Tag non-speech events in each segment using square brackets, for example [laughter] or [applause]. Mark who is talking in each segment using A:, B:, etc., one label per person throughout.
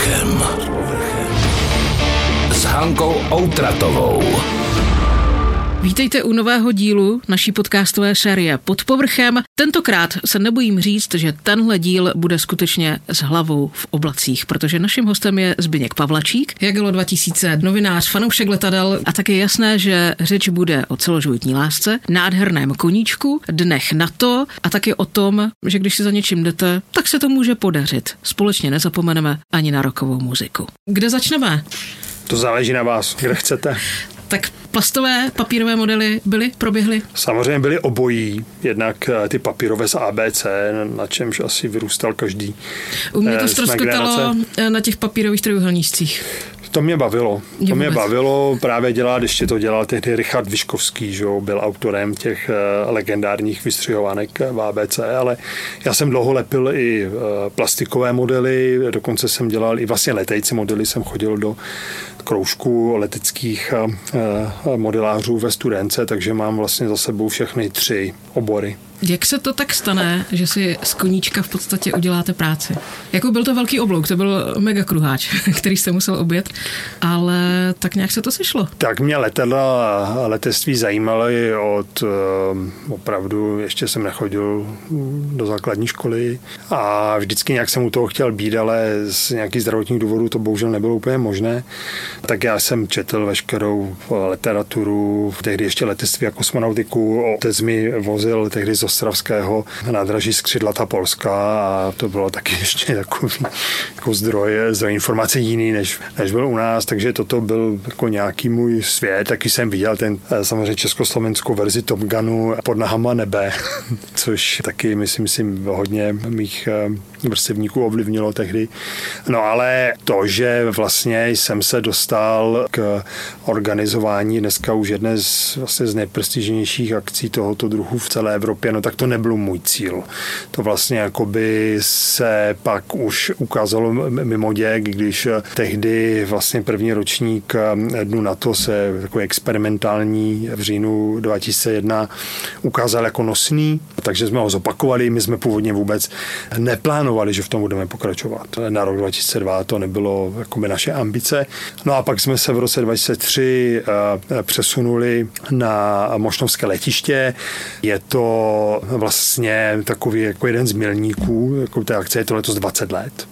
A: povrchem. S Hankou Outratovou.
B: Vítejte u nového dílu naší podcastové série Pod povrchem. Tentokrát se nebojím říct, že tenhle díl bude skutečně s hlavou v oblacích, protože naším hostem je Zbyněk Pavlačík, Jagelo 2000, novinář, fanoušek letadel a také jasné, že řeč bude o celoživotní lásce, nádherném koníčku, dnech na to a taky o tom, že když si za něčím jdete, tak se to může podařit. Společně nezapomeneme ani na rokovou muziku. Kde začneme?
C: To záleží na vás, kde chcete.
B: Tak plastové papírové modely byly, proběhly?
C: Samozřejmě byly obojí, jednak eh, ty papírové z ABC, na čemž asi vyrůstal každý.
B: U mě to
C: eh,
B: ztroskotalo na těch papírových trojuhelnících.
C: To mě bavilo. To mě vůbec. bavilo právě dělat, ještě to dělal tehdy Richard Vyškovský, že jo, byl autorem těch eh, legendárních vystřihovánek v ABC, ale já jsem dlouho lepil i plastikové modely, dokonce jsem dělal i vlastně letející modely, jsem chodil do kroužku leteckých modelářů ve studence, takže mám vlastně za sebou všechny tři obory.
B: Jak se to tak stane, že si z koníčka v podstatě uděláte práci? Jako byl to velký oblouk, to byl mega kruháč, [laughs] který jste musel obět, ale tak nějak se to sešlo.
C: Tak mě letadla a letectví zajímaly od eh, opravdu, ještě jsem nechodil do základní školy a vždycky nějak jsem u toho chtěl být, ale z nějakých zdravotních důvodů to bohužel nebylo úplně možné. Tak já jsem četl veškerou literaturu, tehdy ještě letectví a kosmonautiku. Otec mi vozil tehdy z ostravského nádraží Skřidlata Polska a to bylo taky [laughs] ještě takový jako zdroj, zdroj informací jiný, než, než byl u nás, takže toto byl jako nějaký můj svět. Taky jsem viděl ten eh, samozřejmě československou verzi Top Gunu pod nahama nebe, [laughs] což taky myslím si hodně mých eh, vrstevníků ovlivnilo tehdy. No ale to, že vlastně jsem se dostal k organizování dneska už jedné z, vlastně z nejprestižnějších akcí tohoto druhu v celé Evropě, no no tak to nebyl můj cíl. To vlastně jakoby se pak už ukázalo mimo děk, když tehdy vlastně první ročník dnu NATO se takový experimentální v říjnu 2001 ukázal jako nosný, takže jsme ho zopakovali. My jsme původně vůbec neplánovali, že v tom budeme pokračovat. Na rok 2002 to nebylo jako by naše ambice. No a pak jsme se v roce 2003 eh, přesunuli na Mošnovské letiště. Je to vlastně takový jako jeden z milníků, jako té akce je to letos 20 let.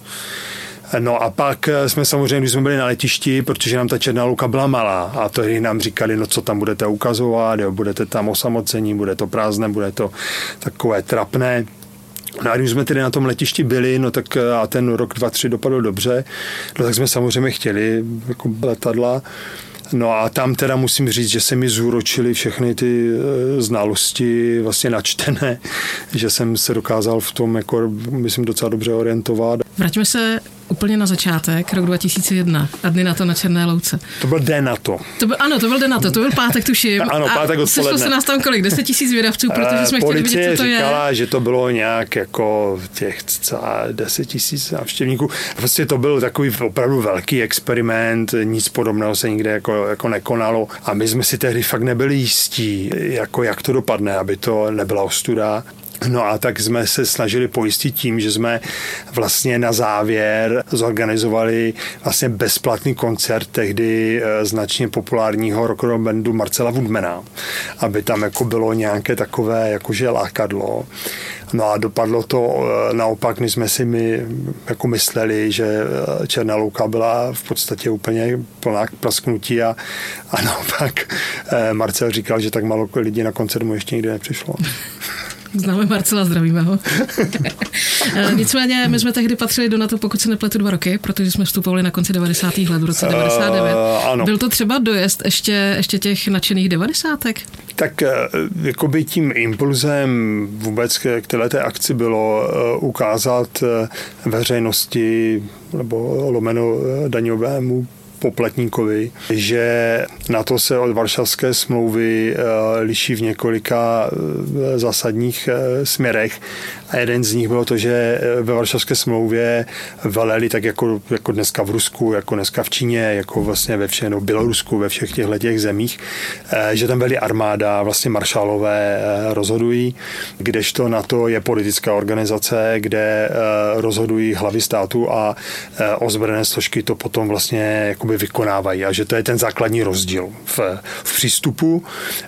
C: No a pak jsme samozřejmě, když jsme byli na letišti, protože nám ta černá luka byla malá a to nám říkali, no co tam budete ukazovat, jo, budete tam osamocení, bude to prázdné, bude to takové trapné. No a když jsme tedy na tom letišti byli, no tak a ten rok 2-3 dopadl dobře, no tak jsme samozřejmě chtěli jako letadla. No a tam teda musím říct, že se mi zúročily všechny ty e, znalosti vlastně načtené, [laughs] že jsem se dokázal v tom, jako, myslím, docela dobře orientovat.
B: Vraťme se úplně na začátek, rok 2001 a dny na to na Černé louce.
C: To byl den na to.
B: to byl, ano, to byl den na to, to byl pátek, tuším. [laughs]
C: ano, pátek odpoledne.
B: A se nás tam kolik? 10 tisíc vědavců, protože jsme chtěli vidět, co to
C: říkala, je. že to bylo nějak jako těch celá 10 tisíc návštěvníků. Prostě to byl takový opravdu velký experiment, nic podobného se nikde jako, jako nekonalo a my jsme si tehdy fakt nebyli jistí, jako jak to dopadne, aby to nebyla ostuda. No a tak jsme se snažili pojistit tím, že jsme vlastně na závěr zorganizovali vlastně bezplatný koncert tehdy eh, značně populárního rockového bandu Marcela Woodmana, aby tam jako bylo nějaké takové jakože lákadlo. No a dopadlo to eh, naopak, my jsme si my jako mysleli, že eh, Černá louka byla v podstatě úplně plná k prasknutí a, a naopak Marcel říkal, že tak málo lidí na koncert mu ještě nikdy nepřišlo. [laughs]
B: Známe Marcela, zdravíme ho. [laughs] Eh, nicméně my jsme tehdy patřili do NATO, pokud se nepletu, dva roky, protože jsme vstupovali na konci 90. let v roce 99. Uh, ano. Byl to třeba dojezd ještě, ještě těch nadšených devadesátek?
C: Tak eh, jakoby tím impulzem vůbec k této akci bylo eh, ukázat veřejnosti nebo lomeno daňovému poplatníkovi, že na to se od Varšavské smlouvy eh, liší v několika eh, zásadních eh, směrech A jeden z nich bylo to, že ve Varšavské smlouvě veleli tak jako, jako dneska v Rusku, jako dneska v Číně, jako vlastně ve všech, no Bělorusku, ve všech těchto těch zemích, že tam byly armáda, vlastně maršálové rozhodují, kdežto na to je politická organizace, kde rozhodují hlavy státu a ozbrojené složky to potom vlastně jakoby vykonávají a že to je ten základní rozdíl v, v přístupu.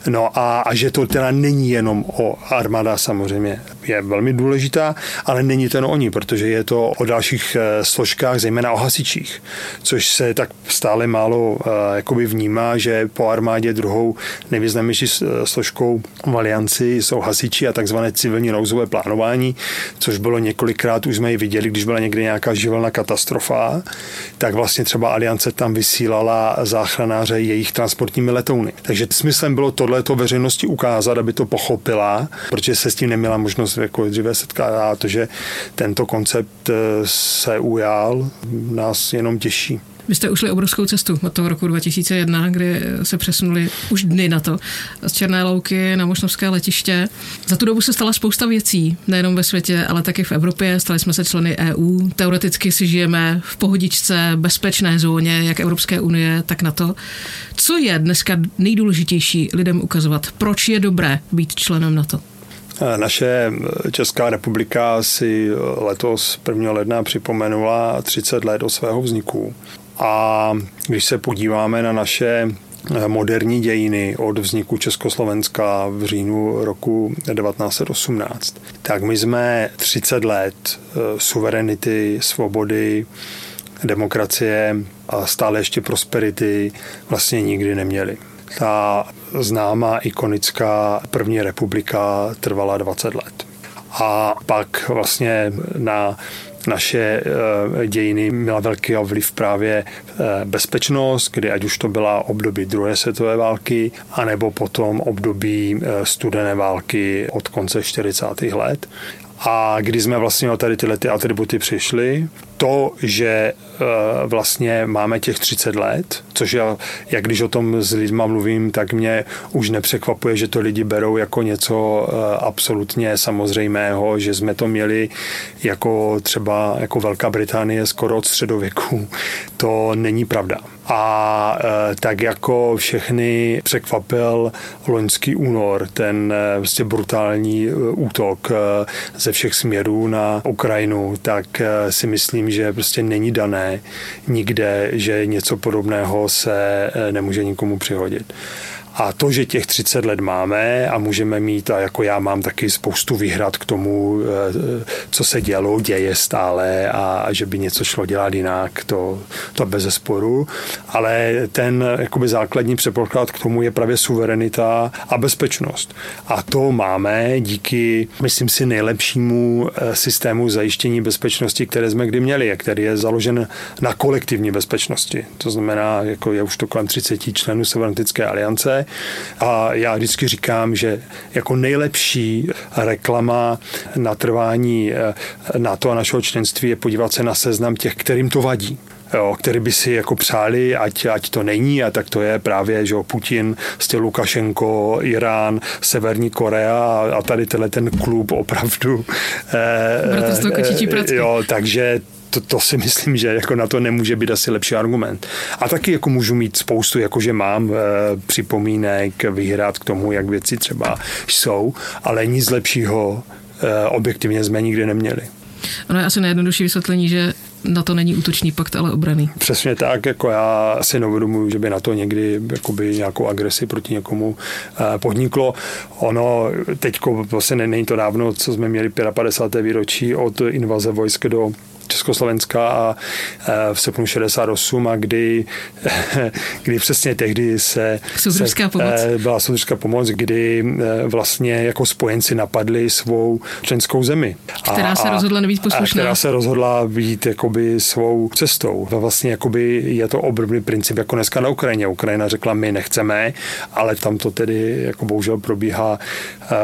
C: No a, a že to teda není jenom o armáda samozřejmě je velmi důležitá, ale není to jen o ní, protože je to o dalších eh, složkách, zejména o hasičích, což se tak stále málo uh, jakoby vnímá, že po armádě druhou nejvýznamnější eh, složkou v alianci jsou hasiči a takzvané civilní nouzové plánování, což bylo několikrát, už jsme ji viděli, když byla někde nějaká živelná katastrofa, tak vlastně třeba aliance tam vysílala záchranáře jejich transportními letouny. Takže smyslem bylo tohleto veřejnosti ukázat, aby to pochopila, protože se s tím neměla možnost jako dříve setkat a to, že tento koncept eh, se ujal, nás jenom těší.
B: Vy jste ušli obrovskou cestu od toho roku 2001, kdy se přesunuli už dny na to z Černé louky na Mošnovské letiště. Za tu dobu se stala spousta věcí, nejenom ve světě, ale taky v Evropě. Stali jsme se členy EU. Teoreticky si žijeme v pohodičce, bezpečné zóně, jak Evropské unie, tak na to. Co je dneska nejdůležitější lidem ukazovat? Proč je dobré být členem NATO?
C: Naše Česká republika si letos 1. ledna připomenula 30 let od svého vzniku. A když se podíváme na naše moderní dějiny od vzniku Československa v říjnu roku 1918, tak my jsme 30 let eh, suverenity, svobody, demokracie a stále ještě prosperity vlastně nikdy neměli. Ta známá ikonická první republika trvala 20 let. A pak vlastně na naše eh, dějiny měla velký vliv právě eh, bezpečnost, kdy ať už to byla období druhé světové války, anebo potom období eh, studené války od konce 40. let. A když jsme vlastně o tady tyhle ty atributy přišli, to, že eh, vlastně máme těch 30 let, což já, jak když o tom s lidma mluvím, tak mě už nepřekvapuje, že to lidi berou jako něco eh, absolutně samozřejmého, že jsme to měli jako třeba jako Velká Británie skoro od středověku. To není pravda. A e, tak jako všechny překvapil loňský únor, ten vlastně brutální e, útok ze všech směrů na Ukrajinu, tak si myslím, že prostě není dané nikde, že něco podobného se nemůže nikomu přihodit. A to, že těch 30 let máme a můžeme mít, a jako já mám taky spoustu výhrad k tomu, eh, co se dělo, děje stále a že by něco šlo dělat jinak, to, to bez zesporu. Ale ten jakoby základní předpoklad k tomu je právě suverenita a bezpečnost. A to máme díky, myslím si, nejlepšímu eh, systému zajištění bezpečnosti, které jsme kdy měli a který je založen na kolektivní bezpečnosti. To znamená, jako je už to kolem 30 členů Severantické aliance, a já vždycky říkám, že jako nejlepší reklama na trvání eh, NATO a našeho členství je podívat se na seznam těch, kterým to vadí jo, který by si jako přáli, ať, ať to není, a tak to je právě, že Putin, prostě Lukašenko, Irán, Severní Korea a tady tenhle ten klub opravdu.
B: Eh,
C: eh, jo, takže to, to si myslím, že jako na to nemůže být asi lepší argument. A taky jako můžu mít spoustu, jakože mám e, připomínek, vyhrát k tomu, jak věci třeba jsou, ale nic lepšího e, objektivně jsme nikdy neměli.
B: Ono je asi nejjednodušší vysvětlení, že na to není útočný pakt, ale obraný.
C: Přesně tak, jako já si neuvědomuji, že by na to někdy jakoby nějakou agresi proti někomu eh, podniklo. Ono teďko, vlastně není to dávno, co jsme měli 55. výročí od invaze vojsk do Československa a v srpnu 68 a kdy, [laughs] kdy přesně tehdy se,
B: se pomoc.
C: Eh, byla soudružská pomoc, kdy eh, vlastně jako spojenci napadli svou členskou zemi.
B: Která a, se rozhodla nebýt poslušná.
C: Která se rozhodla být jakoby svou cestou. A vlastně jakoby je to obrovný princip jako dneska na Ukrajině. Ukrajina řekla, my nechceme, ale tam to tedy jako bohužel probíhá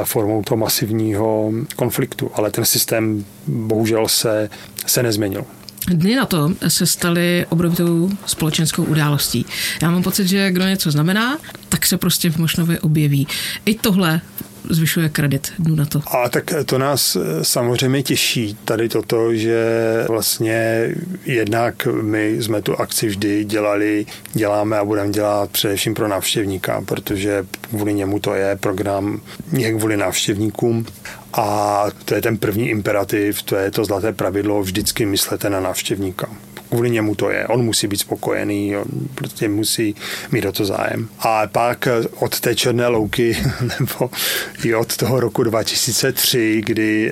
C: formou toho masivního konfliktu. Ale ten systém bohužel se, se nezměnil.
B: Dny na to se staly obrovitou společenskou událostí. Já mám pocit, že kdo něco znamená, tak se prostě v Mošnově objeví. I tohle zvyšuje kredit dnu na to.
C: A tak to nás samozřejmě těší tady toto, že vlastně jednak my jsme tu akci vždy dělali, děláme a budeme dělat především pro návštěvníka, protože kvůli němu to je program jak kvůli návštěvníkům. A to je ten první imperativ, to je to zlaté pravidlo, vždycky myslete na návštěvníka kvůli němu to je. On musí být spokojený, on prostě musí mít o to zájem. A pak od té černé louky, [laughs] nebo i od toho roku 2003, kdy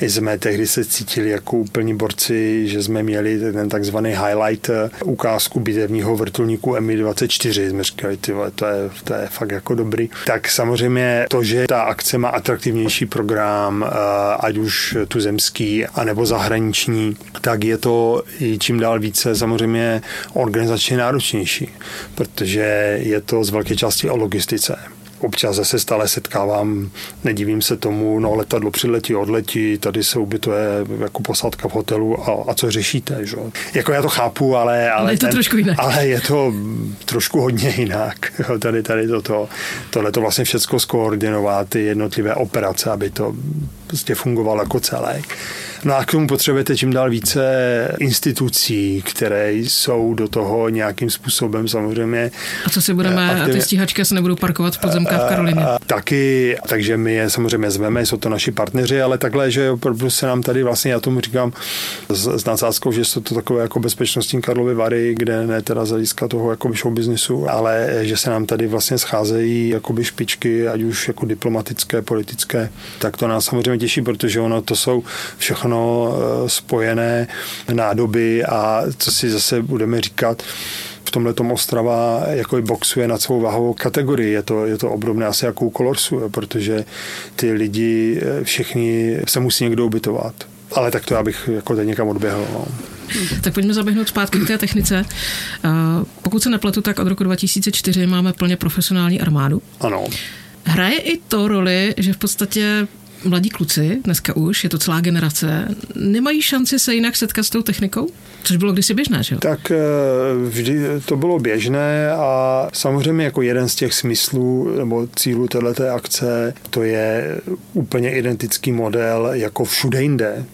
C: eh, jsme tehdy se cítili jako úplní borci, že jsme měli ten takzvaný highlight eh, ukázku bitevního vrtulníku Mi-24, jsme říkali, ty vole, to je, to je fakt jako dobrý. Tak samozřejmě to, že ta akce má atraktivnější program, eh, ať už tuzemský, anebo zahraniční, tak je to i čím dál více samozřejmě organizačně náročnější, protože je to z velké části o logistice občas se stále setkávám, nedivím se tomu, no letadlo přiletí, odletí, tady se ubytuje jako posádka v hotelu a, a co řešíte, že? Jako já to chápu, ale,
B: ale, ale je to ten, trošku jinak.
C: Ale je to trošku hodně jinak. [laughs] Tady, tady toto, tohle to vlastně všechno skoordinovat, ty jednotlivé operace, aby to prostě fungovalo jako celek. No a k tomu potřebujete čím dál více institucí, které jsou do toho nějakým způsobem samozřejmě.
B: A co si budeme, aktivně, a ty stíhačky se nebudou parkovat v podzemkách v Karolině?
C: Taky, takže my je samozřejmě zveme, jsou to naši partneři, ale takhle, že opravdu se nám tady vlastně, já tomu říkám s, s nadsázkou, že jsou to takové jako bezpečnostní Karlovy Vary, kde ne teda z hlediska toho jako show businessu, ale že se nám tady vlastně scházejí jakoby špičky, ať už jako diplomatické, politické, tak to nás samozřejmě těší, protože ono to jsou všechno všechno eh, spojené nádoby a co si zase budeme říkat, v tomhle tom Ostrava jako boxuje na svou váhovou kategorii. Je to, je to obdobné asi jako u Colorsu, protože ty lidi eh, všichni se musí někdo ubytovat. Ale tak to já bych jako teď někam odběhl. No.
B: Tak pojďme zaběhnout zpátky k té technice. Eh, pokud se nepletu, tak od roku 2004 máme plně profesionální armádu.
C: Ano.
B: Hraje i to roli, že v podstatě mladí kluci, dneska už, je to celá generace, nemají šanci se jinak setkat s tou technikou? Což bylo kdysi běžné, že jo?
C: Tak eh, vždy to bylo běžné a samozřejmě jako jeden z těch smyslů nebo cílů této akce, to je úplně identický model jako všude jinde,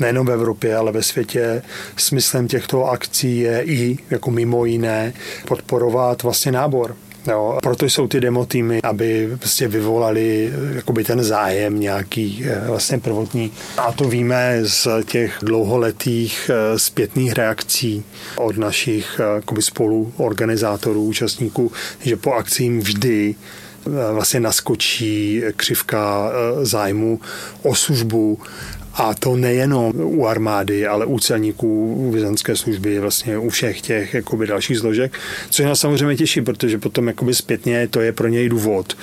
C: nejenom v Evropě, ale ve světě. Smyslem těchto akcí je i jako mimo jiné podporovat vlastně nábor Jo, proto jsou ty demo týmy, aby prostě vyvolali jakoby ten zájem nějaký eh, vlastně prvotní. A to víme z těch dlouholetých eh, zpětných reakcí od našich eh, jakoby spoluorganizátorů, účastníků, že po akcím vždy vlastně naskočí křivka zájmu o službu a to nejenom u armády, ale u celníků, u vězenské služby, vlastně u všech těch jakoby, dalších složek, což nás samozřejmě těší, protože potom jakoby zpětně to je pro něj důvod,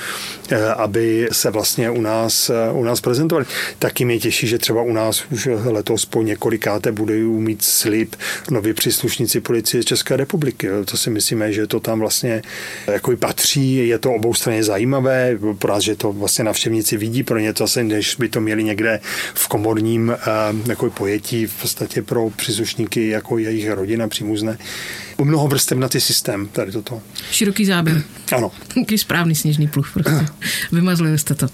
C: eh, aby se vlastně u nás, eh, u nás prezentovali. Taky mě těší, že třeba u nás už letos po několikáté bude mít slib noví příslušníci policie České republiky. To si myslíme, že to tam vlastně jako patří, je to oboustranně zajímavé, pro nás, že to vlastně navštěvníci vidí, pro ně to asi, než by to měli někde v komorní hlavním eh, jako pojetí v podstatě pro příslušníky jako jejich rodina přímuzné. Mnoho vrstevnatý systém, tady toto.
B: Široký záběr.
C: Ano. [laughs]
B: Taký správný sněžný pluh prostě. Vymazli jste to.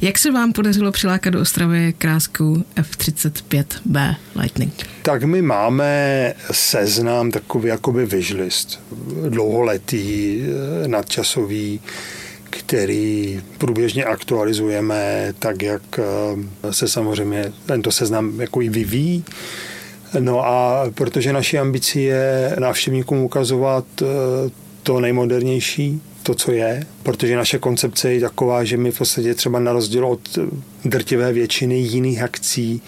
B: Jak se vám podařilo přilákat do Ostravy krásku F-35B Lightning?
C: Tak my máme seznam takový jakoby wishlist, dlouholetý, eh, nadčasový, který průběžně aktualizujeme tak, jak eh, se samozřejmě tento seznam jako i vyvíjí. No a protože naší ambicí je návštěvníkům ukazovat eh, to nejmodernější, to, co je, protože naše koncepce je taková, že my v podstatě třeba na rozdíl od drtivé většiny jiných akcí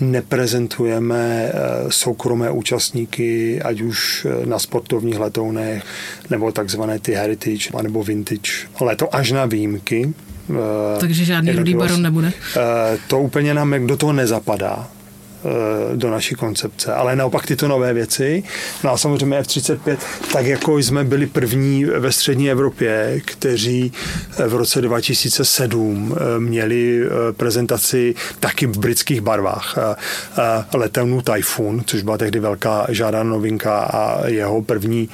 C: neprezentujeme eh, soukromé účastníky, ať už eh, na sportovních letounech, nebo takzvané ty heritage, nebo vintage. Ale to až na výjimky.
B: Eh, Takže žádný rudý baron nebude?
C: To úplně nám do toho nezapadá do naší koncepce. Ale naopak tyto nové věci, no a samozřejmě F-35, tak jako jsme byli první ve střední Evropě, kteří v roce 2007 eh, měli eh, prezentaci taky v britských barvách letounu Typhoon, což byla tehdy velká žádaná novinka a jeho první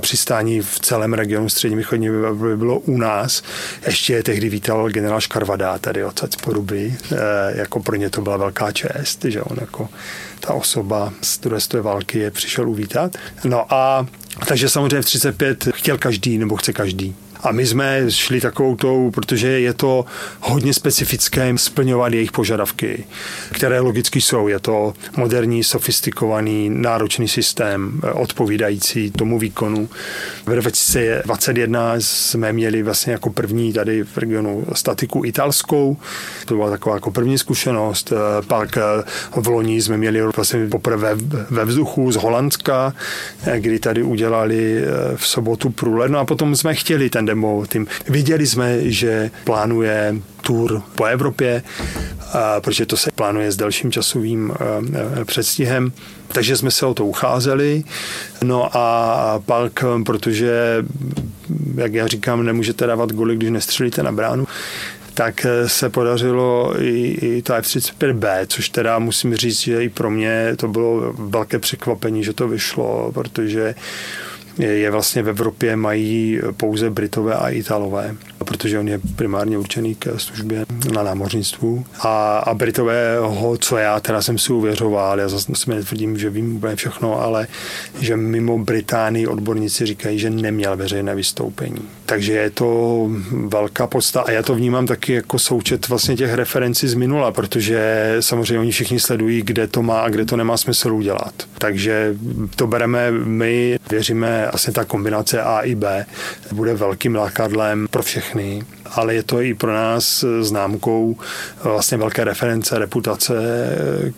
C: přistání v celém regionu střední východní Evropy bylo u nás. Ještě tehdy vítal generál Škarvada tady od Poruby, jako pro ně to byla velká čest, že on jako ta osoba z druhé světové války je přišel uvítat. No a takže samozřejmě v 35 chtěl každý, nebo chce každý. A my jsme šli takovou tou, protože je to hodně specifické splňovat jejich požadavky, které logicky jsou. Je to moderní, sofistikovaný, náročný systém, odpovídající tomu výkonu. V 2021 jsme měli vlastně jako první tady v regionu statiku italskou. To byla taková jako první zkušenost. Pak v loni jsme měli vlastně poprvé ve vzduchu z Holandska, kdy tady udělali v sobotu průlet. No a potom jsme chtěli ten demo tým. Viděli jsme, že plánuje tour po Evropě, protože to se plánuje s dalším časovým předstihem. Takže jsme se o to ucházeli. No a pak, protože, jak já říkám, nemůžete dávat goly, když nestřelíte na bránu, tak se podařilo i, i to F-35B, což teda musím říct, že i pro mě to bylo velké překvapení, že to vyšlo, protože je vlastně v Evropě mají pouze Britové a Italové, protože on je primárně určený k službě na námořnictvu. A, a Britové ho, co já teda jsem si uvěřoval, já zase si netvrdím, že vím úplně všechno, ale že mimo Británii odborníci říkají, že neměl veřejné vystoupení. Takže je to velká podsta a já to vnímám taky jako součet vlastně těch referencí z minula, protože samozřejmě oni všichni sledují, kde to má a kde to nemá smysl udělat. Takže to bereme my, věříme, asi ta kombinace A i B bude velkým lákadlem pro všechny ale je to i pro nás známkou vlastně velké reference, reputace,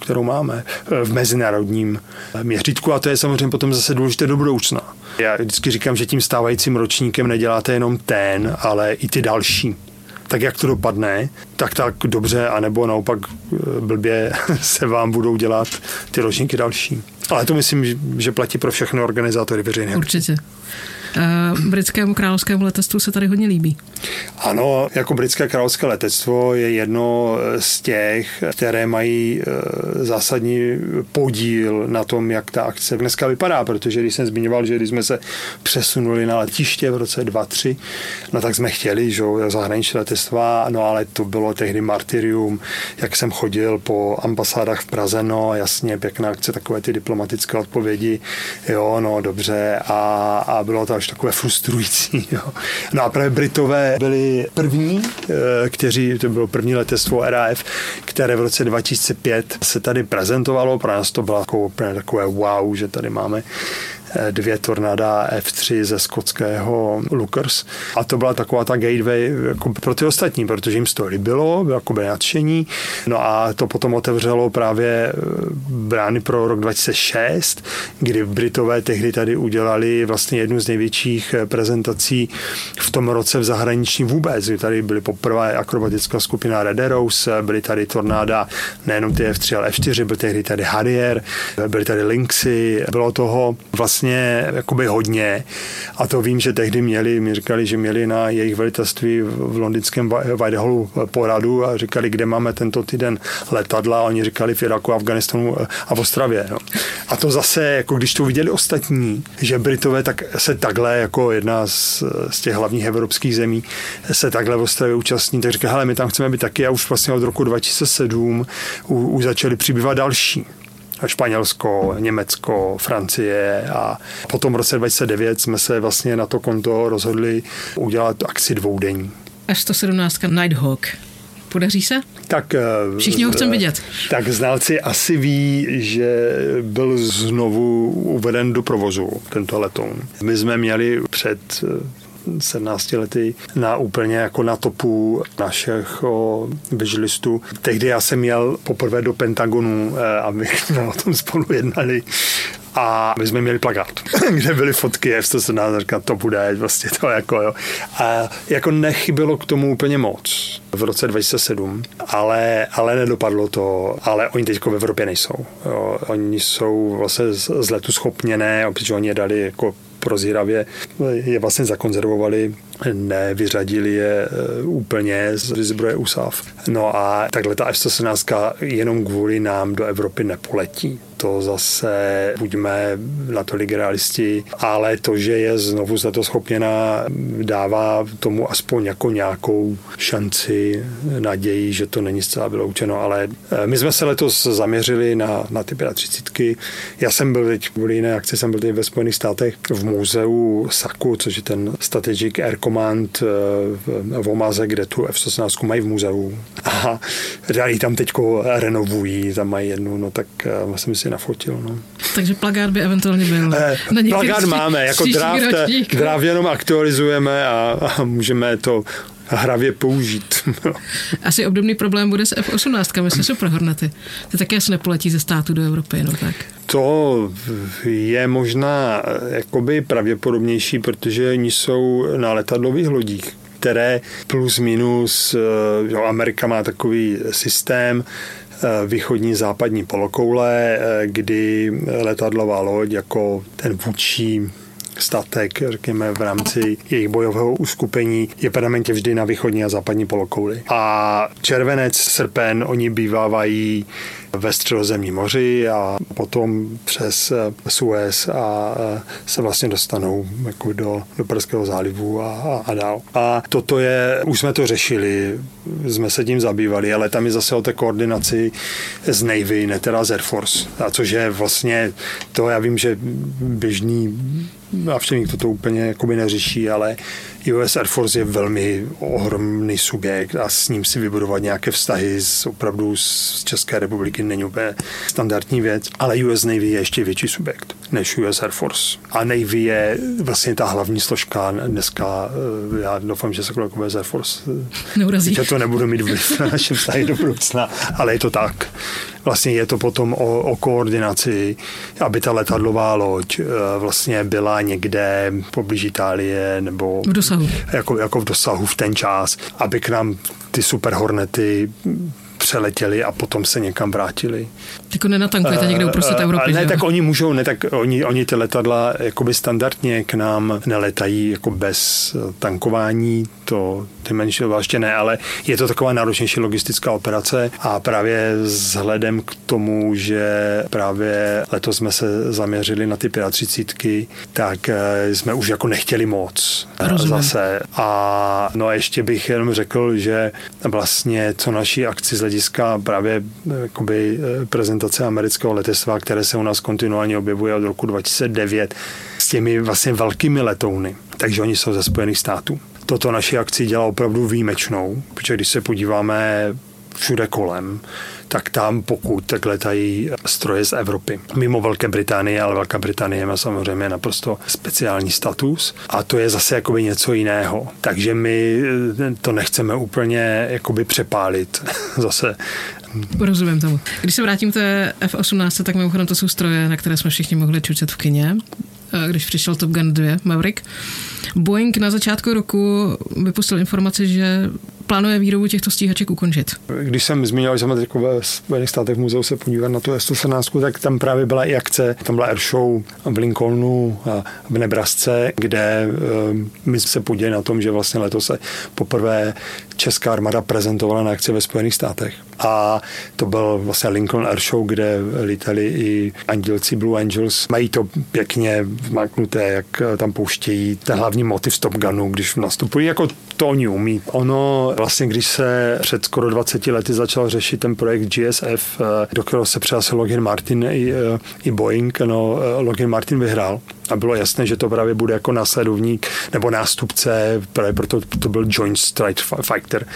C: kterou máme v mezinárodním měřítku a to je samozřejmě potom zase důležité do budoucna. Já vždycky říkám, že tím stávajícím ročníkem neděláte jenom ten, ale i ty další tak jak to dopadne, tak tak dobře, anebo naopak blbě [laughs] se vám budou dělat ty ročníky další. Ale to myslím, že platí pro všechny organizátory veřejné.
B: Určitě. Eh, britskému královskému letectvu se tady hodně líbí.
C: Ano, jako britské královské letectvo je jedno z těch, které mají eh, zásadní podíl na tom, jak ta akce dneska vypadá, protože když jsem zmiňoval, že když jsme se přesunuli na letiště v roce 2003, no tak jsme chtěli, že zahraniční letectva, no ale to bylo tehdy martyrium, jak jsem chodil po ambasádách v Praze, no jasně, pěkná akce, takové ty diplomatické odpovědi, jo, no dobře, a, a bylo to až takové frustrující. [laughs] Jo. No a právě Britové byli první, eh, kteří, to bylo první letectvo RAF, které v roce 2005 se tady prezentovalo. Pro nás to bylo jako takové wow, že tady máme dvě tornáda F3 ze skotského Lookers. A to byla taková ta gateway jako pro ty ostatní, protože jim to líbilo, jako by nadšení. No a to potom otevřelo právě eh, brány pro rok 2006, kdy Britové tehdy tady udělali vlastně jednu z největších eh, prezentací v tom roce v zahraničí vůbec. Tady byly poprvé akrobatická skupina Red Arrows, byly tady tornáda nejenom ty F3, ale F4, byl tehdy tady Harrier, byly tady Lynxy, bylo toho vlastně vlastně jakoby hodně. A to vím, že tehdy měli, mi říkali, že měli na jejich velitelství v londýnském Whitehallu poradu a říkali, kde máme tento týden letadla. A oni říkali v Iraku, Afganistanu a v Ostravě. No. A to zase, jako když to viděli ostatní, že Britové tak se takhle, jako jedna z, z těch hlavních evropských zemí, se takhle v Ostravě účastní, tak říkali, hele, my tam chceme být taky a už vlastně od roku 2007 už začali přibývat další. Španělsko, Německo, Francie a potom v roce 2009 jsme se vlastně na to konto rozhodli udělat akci dvoudenní.
B: Až 117 Nighthawk. Podaří se?
C: Tak, eh,
B: Všichni ho chceme vidět.
C: Tak znalci asi ví, že byl znovu uveden do provozu tento letoun. My jsme měli před eh, 17 lety na úplně jako na topu našich vyžlistů. Tehdy já jsem měl poprvé do Pentagonu, aby jsme o tom spolu jednali A my jsme měli plakát, [laughs] kde byly fotky F-117, říkal, to bude vlastně to jako jo. A jako nechybilo k tomu úplně moc v roce 2007, ale, ale nedopadlo to, ale oni teď v Evropě nejsou. Jo. Oni jsou vlastně z letu schopněné, protože oni je dali jako prozíravě je vlastně zakonzervovali, nevyřadili je eh, úplně z zbroje USAF. No a takhle ta F-117 jenom kvůli nám do Evropy nepoletí to zase buďme natolik realisti, ale to, že je znovu za to schopněna, dává tomu aspoň jako nějakou šanci, naději, že to není zcela vyloučeno, ale eh, my jsme se letos zaměřili na, na ty 35. Já jsem byl teď kvůli jiné akci, jsem byl teď ve Spojených státech v muzeu SAKu, což je ten Strategic Air Command eh, v Omaze, kde tu F-118 mají v muzeu. A [laughs] dali tam teďko renovují, tam mají jednu, no tak myslím si nafotil. No.
B: Takže plagát by eventuálně byl.
C: Eh, plagát máme, jako draft, draft jenom aktualizujeme a, a můžeme to hravě použít. [laughs]
B: Asi obdobný problém bude s F-18, se Super Hornety. Ty taky asi nepoletí ze státu do Evropy, no tak.
C: To je možná eh, jakoby pravděpodobnější, protože oni jsou na letadlových lodích které plus minus, eh, jo, Amerika má takový systém, východní západní polokoule, eh, kdy letadlová loď jako ten vůdčí statek, řekněme, v rámci jejich bojového uskupení je permanentně vždy na východní a západní polokouli. A červenec, srpen, oni bývávají ve středozemním moři a potom přes Suez a se vlastně dostanou jako do, do Perského zálivu a, a, a dál. A toto je, už jsme to řešili, jsme se tím zabývali, ale tam je zase o té koordinaci z Navy, ne teda z Air Force. A což je vlastně to, já vím, že běžný to, to úplně jakoby neřeší, ale US Air Force je velmi ohromný subjekt a s ním si vybudovat nějaké vztahy z, opravdu z České republiky není úplně standardní věc, ale US Navy je ještě větší subjekt než US Air Force. A Navy je vlastně ta hlavní složka dneska, eh, já doufám, že se jako US Air Force
B: eh, neurazí.
C: Že to nebudu mít vliv na naše vztahy do budoucna, ale je to tak. Vlastně je to potom o, o koordinaci, aby ta letadlová loď eh, vlastně byla někde poblíž Itálie nebo
B: v dosahu.
C: Jako, jako v dosahu v ten čas, aby k nám ty super hornety přeletěli a potom se někam vrátili.
B: Jako nenatankujete někde uprostřed uh, Evropy,
C: Ne, že? tak oni můžou, ne, tak oni, oni ty letadla jakoby standardně k nám neletají jako bez tankování, to ty menší vlastně ne, ale je to taková náročnější logistická operace a právě vzhledem k tomu, že právě letos jsme se zaměřili na ty 35, tak eh, jsme už jako nechtěli moc
B: eh, Rozumím.
C: zase. A no a ještě bych jenom řekl, že vlastně co naší akci z hlediska právě eh, jakoby prezentace amerického letectva, které se u nás kontinuálně objevuje od roku 2009 s těmi vlastně velkými letouny, takže oni jsou ze Spojených států toto naši akci dělá opravdu výjimečnou, protože když se podíváme všude kolem, tak tam pokud tak letají stroje z Evropy. Mimo Velké Británie, ale Velká Británie má samozřejmě naprosto speciální status a to je zase jakoby něco jiného. Takže my to nechceme úplně jakoby přepálit [laughs] zase
B: Rozumím tomu. Když se vrátím k té F-18, tak mimochodem to jsou stroje, na které jsme všichni mohli čučet v kině, když přišel Top Gun 2 Maverick. Boeing na začátku roku vypustil informaci, že plánuje výrobu těchto stíhaček ukončit.
C: Když jsem zmínil, že jsme teď ve Spojených státech muzeu se podívat na tu S-117, tak tam právě byla i akce, tam byla airshow v Lincolnu a v Nebrasce, kde um, my se podívali na tom, že vlastně letos se poprvé česká armáda prezentovala na akci ve Spojených státech. A to byl vlastně Lincoln Air Show, kde lítali i andělci Blue Angels. Mají to pěkně vmaknuté, jak tam pouštějí ten hlavní motiv Top Gunu, když nastupují. Jako to oni umí. Ono vlastně, když se před skoro 20 lety začal řešit ten projekt GSF, eh, do kterého se přihlásil Lockheed Martin i, eh, i Boeing, no, eh, Lockheed Martin vyhrál A bylo jasné, že to právě bude jako následovník nebo nástupce, právě proto to byl Joint Strike Fighter,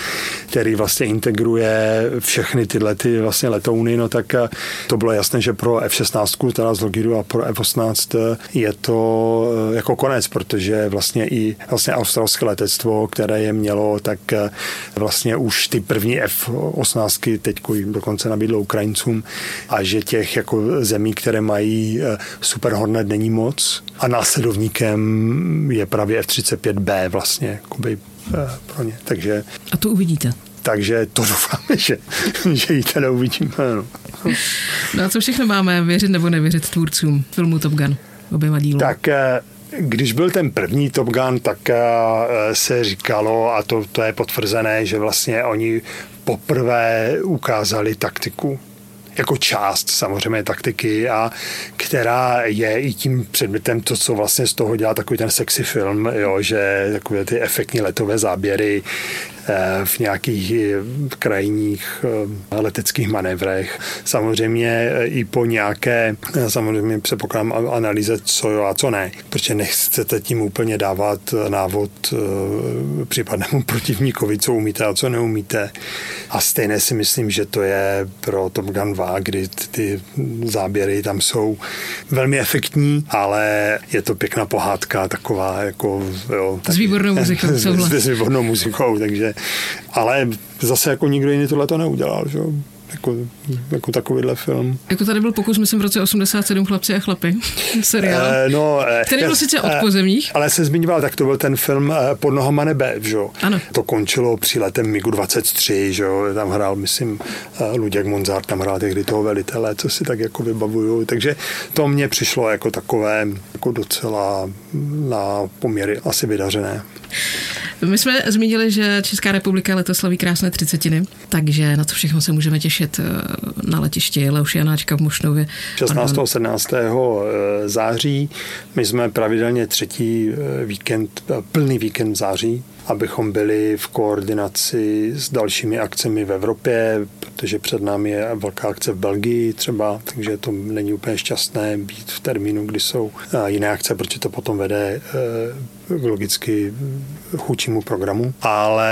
C: který vlastně integruje všechny tyhle ty vlastně letouny, no tak eh, to bylo jasné, že pro F-16, teda z Logidu a pro F-18 eh, je to eh, jako konec, protože vlastně i vlastně australské letectvo, které je mělo, tak vlastně už ty první F-18 teď dokonce nabídlo Ukrajincům a že těch jako zemí, které mají Super Hornet není moc a následovníkem je právě F-35B vlastně jakoby, pro ně. Takže,
B: a to uvidíte.
C: Takže to doufáme, že, [laughs] že ji teda uvidíme. No.
B: no a co všechno máme věřit nebo nevěřit tvůrcům filmu Top Gun, oběma dílům?
C: Tak eh, když byl ten první Top Gun, tak eh, se říkalo, a to, to je potvrzené, že vlastně oni poprvé ukázali taktiku jako část samozřejmě taktiky a která je i tím předmětem to, co vlastně z toho dělá takový ten sexy film, jo, že takové ty efektní letové záběry, Eh, v nějakých eh, krajních eh, leteckých manévrech. Samozřejmě i po nějaké, samozřejmě předpokládám analýze, co jo a co ne, protože nechcete tím úplně dávat návod případnému [laughs] protivníkovi, co umíte a co neumíte. A stejné si myslím, že to je pro Top Gun 2, kdy ty záběry tam jsou velmi efektní, ale je to pěkná pohádka, taková jako... Jo,
B: s výbornou muzikou. [laughs]
C: s, s výbornou muzikou, takže ale zase jako nikdo jiný tohle to neudělal, že? Jako, jako takovýhle film.
B: Jako tady byl pokus, myslím, v roce 87 Chlapci a chlapy, [laughs] seriál. E, no, e, který byl sice od pozemních.
C: Ale se zmiňoval, tak to byl ten film Pod nohama nebe, že
B: Ano.
C: To končilo příletem MiGu 23, že Tam hrál, myslím, Luděk Monzár, tam hrál tehdy toho velitele, co si tak jako vybavuju. Takže to mně přišlo jako takové jako docela na poměry asi vydařené.
B: My jsme zmínili, že Česká republika letos slaví krásné třicetiny, takže na to všechno se můžeme těšit eh, na letišti Leoši Janáčka v Mošnově.
C: 16. a 17. září. My jsme pravidelně třetí eh, víkend, eh, plný víkend v září abychom byli v koordinaci s dalšími akcemi v Evropě, protože před námi je velká akce v Belgii třeba, takže to není úplně šťastné být v termínu, kdy jsou jiné akce, protože to potom vede logicky chůčímu programu. Ale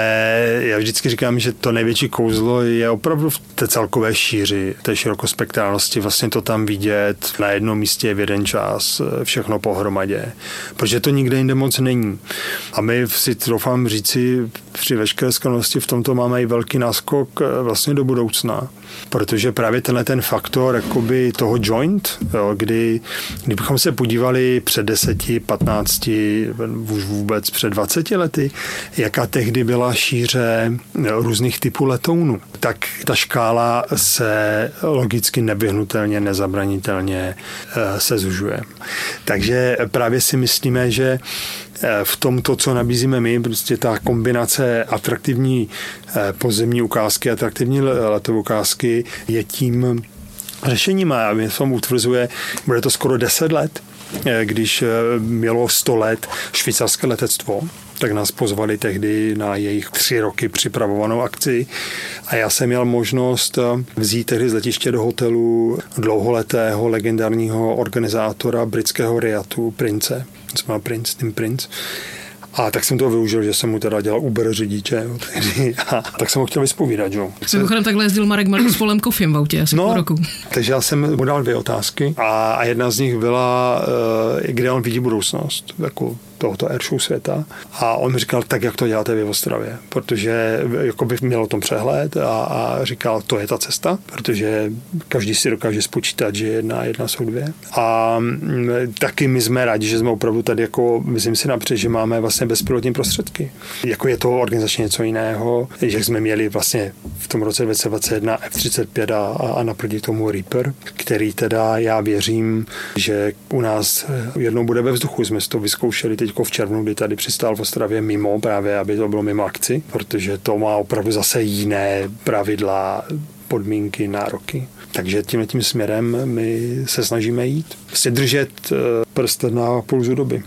C: já vždycky říkám, že to největší kouzlo je opravdu v té celkové šíři, té širokospektrálnosti, vlastně to tam vidět na jednom místě v jeden čas, všechno pohromadě. Protože to nikde jinde moc není. A my si doufám říci, při veškeré skromnosti v tomto máme i velký náskok vlastně do budoucna protože právě tenhle ten faktor jakoby toho joint, jo, kdy kdybychom se podívali před 10, 15, už vůbec před 20 lety, jaká tehdy byla šíře různých typů letounů, tak ta škála se logicky nevyhnutelně, nezabranitelně eh, se zužuje. Takže právě si myslíme, že Eh, v tom to, co nabízíme my, prostě ta kombinace atraktivní eh, pozemní ukázky, atraktivní letové ukázky je tím řešením a mě tom utvrzuje, bude to skoro 10 let, eh, když mělo 100 let švýcarské letectvo, tak nás pozvali tehdy na jejich tři roky připravovanou akci a já jsem měl možnost vzít tehdy z letiště do hotelu dlouholetého legendárního organizátora britského Riatu, Prince, se má Prince, Tim Prince. A tak jsem to využil, že jsem mu teda dělal Uber řidiče. Jo, tehdy, [laughs] a tak jsem ho chtěl vyspovídat. Jo.
B: Mimochodem takhle jezdil Marek Malý s Polem Kofiem v autě asi no, roku.
C: Takže já jsem mu dal dvě otázky a, a jedna z nich byla, uh, kde on vidí budoucnost. Jako tohoto airshow světa. A on mi říkal, tak jak to děláte vy v Ostravě, protože jako by měl o tom přehled a, a říkal, to je ta cesta, protože každý si dokáže spočítat, že jedna jedna jsou dvě. A mm, taky my jsme rádi, že jsme opravdu tady jako, myslím si napřed, že máme vlastně bezpilotní prostředky. Jako je to organizačně něco jiného, že jsme měli vlastně v tom roce 2021 F-35 a, a naproti tomu Reaper, který teda já věřím, že u nás jednou bude ve vzduchu. Jsme to vyzkoušeli teď v červnu, kdy tady přistál v Ostravě mimo, právě aby to bylo mimo akci, protože to má opravdu zase jiné pravidla, podmínky, nároky. Takže tím tím směrem my se snažíme jít. Si držet eh, prst na pulzu doby.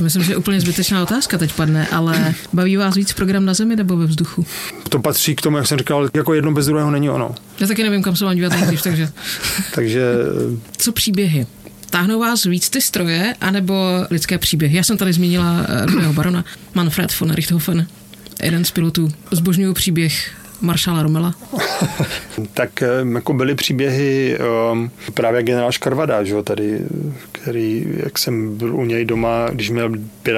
B: Myslím, že úplně zbytečná otázka teď padne, ale baví vás víc program na zemi nebo ve vzduchu?
C: To patří k tomu, jak jsem říkal, jako jedno bez druhého není ono.
B: Já taky nevím, kam se mám dívat nejdřív, takže... [laughs]
C: takže...
B: Co příběhy? Táhnou vás víc ty stroje, anebo lidské příběhy? Já jsem tady zmínila druhého barona, Manfred von Richthofen, jeden z pilotů. Zbožňuju příběh maršála Romela? [laughs]
C: tak jako byly příběhy um, právě generál Škarvada, že, tady, který, jak jsem byl u něj doma, když měl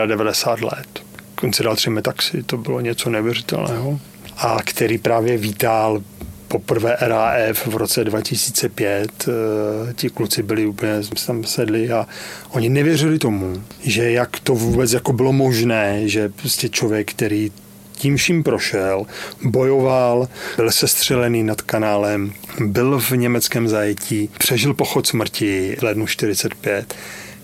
C: 95 let. On si dal tři metaxy, to bylo něco neuvěřitelného. A který právě vítal poprvé RAF v roce 2005. Eh, ti kluci byli úplně, tam sedli a oni nevěřili tomu, že jak to vůbec jako bylo možné, že prostě člověk, který tím vším prošel, bojoval, byl sestřelený nad kanálem, byl v německém zajetí, přežil pochod smrti v lednu 45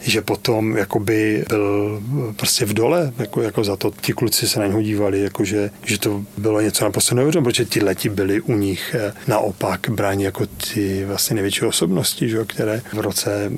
C: že potom jakoby byl prostě v dole, jako, jako za to ti kluci se na něho dívali, jako že, že to bylo něco naprosto neuvěřitelného, protože ti leti byli u nich eh, naopak bráni jako ty vlastně největší osobnosti, že, které v roce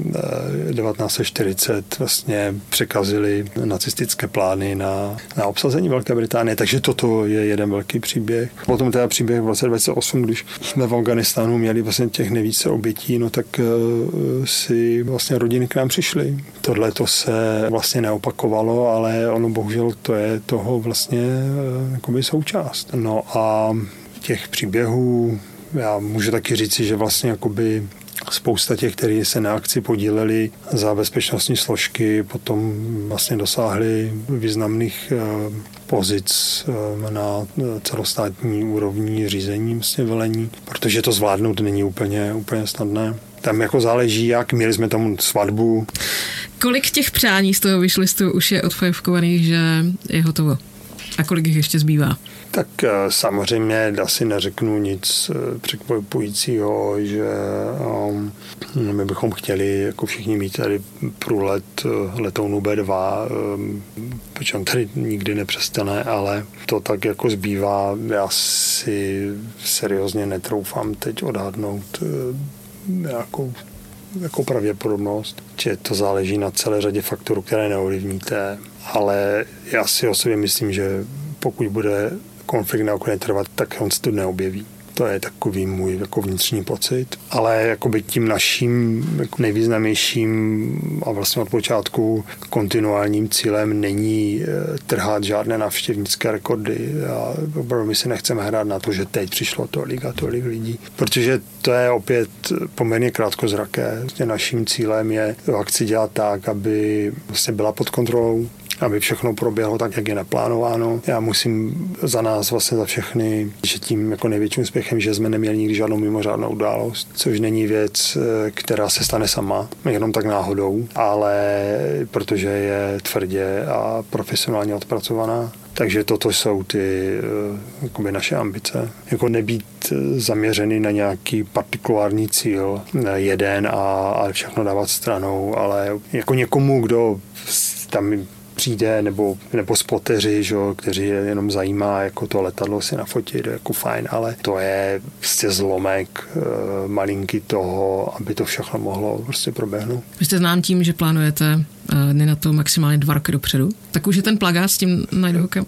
C: 1940 eh, vlastně překazili nacistické plány na, na obsazení Velké Británie, takže toto je jeden velký příběh. Potom teda příběh v roce 2008, když jsme v Afganistánu měli vlastně těch nejvíce obětí, no tak uh, si vlastně rodiny k nám přišly Tohle to se vlastně neopakovalo, ale ono bohužel to je toho vlastně eh, jakoby součást. No a těch příběhů já můžu taky říci, že vlastně jakoby spousta těch, kteří se na akci podíleli za bezpečnostní složky, potom vlastně dosáhli významných eh, pozic eh, na celostátní úrovni řízení vlastně velení, protože to zvládnout není úplně, úplně snadné tam jako záleží, jak měli jsme tam svatbu.
B: Kolik těch přání z toho vyšlistu už je odfajfkovaných, že je hotovo? A kolik jich ještě zbývá?
C: Tak eh, samozřejmě asi neřeknu nic eh, překvapujícího, že um, my bychom chtěli jako všichni mít tady průlet eh, letounu B2, um, protože on tady nikdy nepřestane, ale to tak jako zbývá. Já si seriózně netroufám teď odhadnout nějakou jako pravděpodobnost, že to záleží na celé řadě faktorů, které neovlivníte, ale já si osobně myslím, že pokud bude konflikt neokonečně trvat, tak on se tu neobjeví. To je takový můj jako vnitřní pocit. Ale jakoby tím naším jako nejvýznamnějším a vlastně od počátku kontinuálním cílem není eh, trhat žádné návštěvnické rekordy. A opravdu my si nechceme hrát na to, že teď přišlo tolik a tolik lidí, protože to je opět poměrně krátkozraké. Vlastně naším cílem je akci dělat tak, aby vlastně byla pod kontrolou, aby všechno proběhlo tak, jak je naplánováno. Já musím za nás vlastně za všechny, že tím jako největším úspěchem, že jsme neměli nikdy žádnou mimořádnou událost, což není věc, eh, která se stane sama, jenom tak náhodou, ale protože je tvrdě a profesionálně odpracovaná. Takže toto jsou ty eh, jakoby naše ambice. Jako nebýt eh, zaměřený na nějaký partikulární cíl, jeden a, a všechno dávat stranou, ale jako někomu, kdo tam přijde, nebo, nebo spoteři, že, kteří je jenom zajímá jako to letadlo si nafotit, jako fajn, ale to je prostě zlomek e, malinký toho, aby to všechno mohlo prostě proběhnout.
B: Vy jste znám tím, že plánujete e, dny na to maximálně dva roky dopředu. Tak už je ten plagát s tím najdohokem?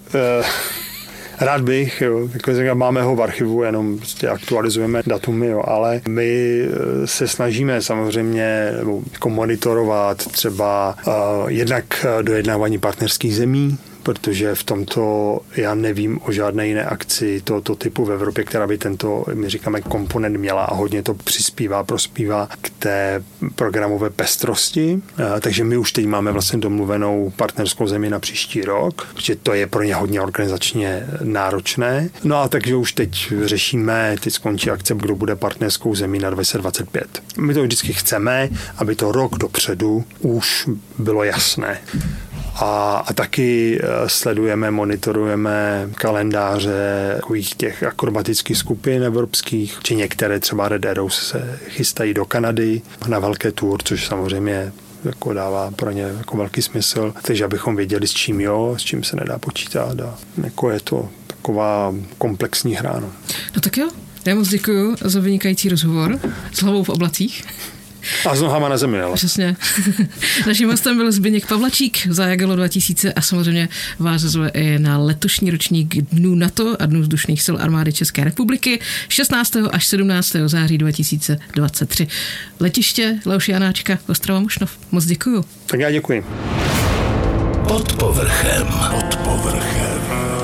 C: Rád bych, jo, jako máme ho v archivu, jenom prostě aktualizujeme datumy, jo, ale my eh, se snažíme samozřejmě jako monitorovat třeba uh, jednak dojednávání partnerských zemí, protože v tomto já nevím o žádné jiné akci tohoto typu v Evropě, která by tento, my říkáme, komponent měla a hodně to přispívá, prospívá k té programové pestrosti. Takže my už teď máme vlastně domluvenou partnerskou zemi na příští rok, protože to je pro ně hodně organizačně náročné. No a takže už teď řešíme, teď skončí akce, kdo bude partnerskou zemí na 2025. My to vždycky chceme, aby to rok dopředu už bylo jasné a, a taky eh, sledujeme, monitorujeme kalendáře takových těch akrobatických skupin evropských, či některé třeba Red Arrows se chystají do Kanady na velké tour, což samozřejmě jako dává pro ně jako velký smysl. Takže abychom věděli, s čím jo, s čím se nedá počítat. A jako je to taková komplexní hra. No,
B: no tak jo, já moc děkuji za vynikající rozhovor s hlavou v oblacích.
C: A s nohama na zemi, ale.
B: Přesně. [laughs] Naším hostem byl Zbigněk Pavlačík za Jagelo 2000 a samozřejmě vás zve i na letošní ročník Dnů NATO a Dnů vzdušných sil armády České republiky 16. až 17. září 2023. Letiště Leoš Janáčka, Ostrava Mušnov. Moc děkuju.
C: Tak já děkuji.
A: Pod povrchem. Pod povrchem.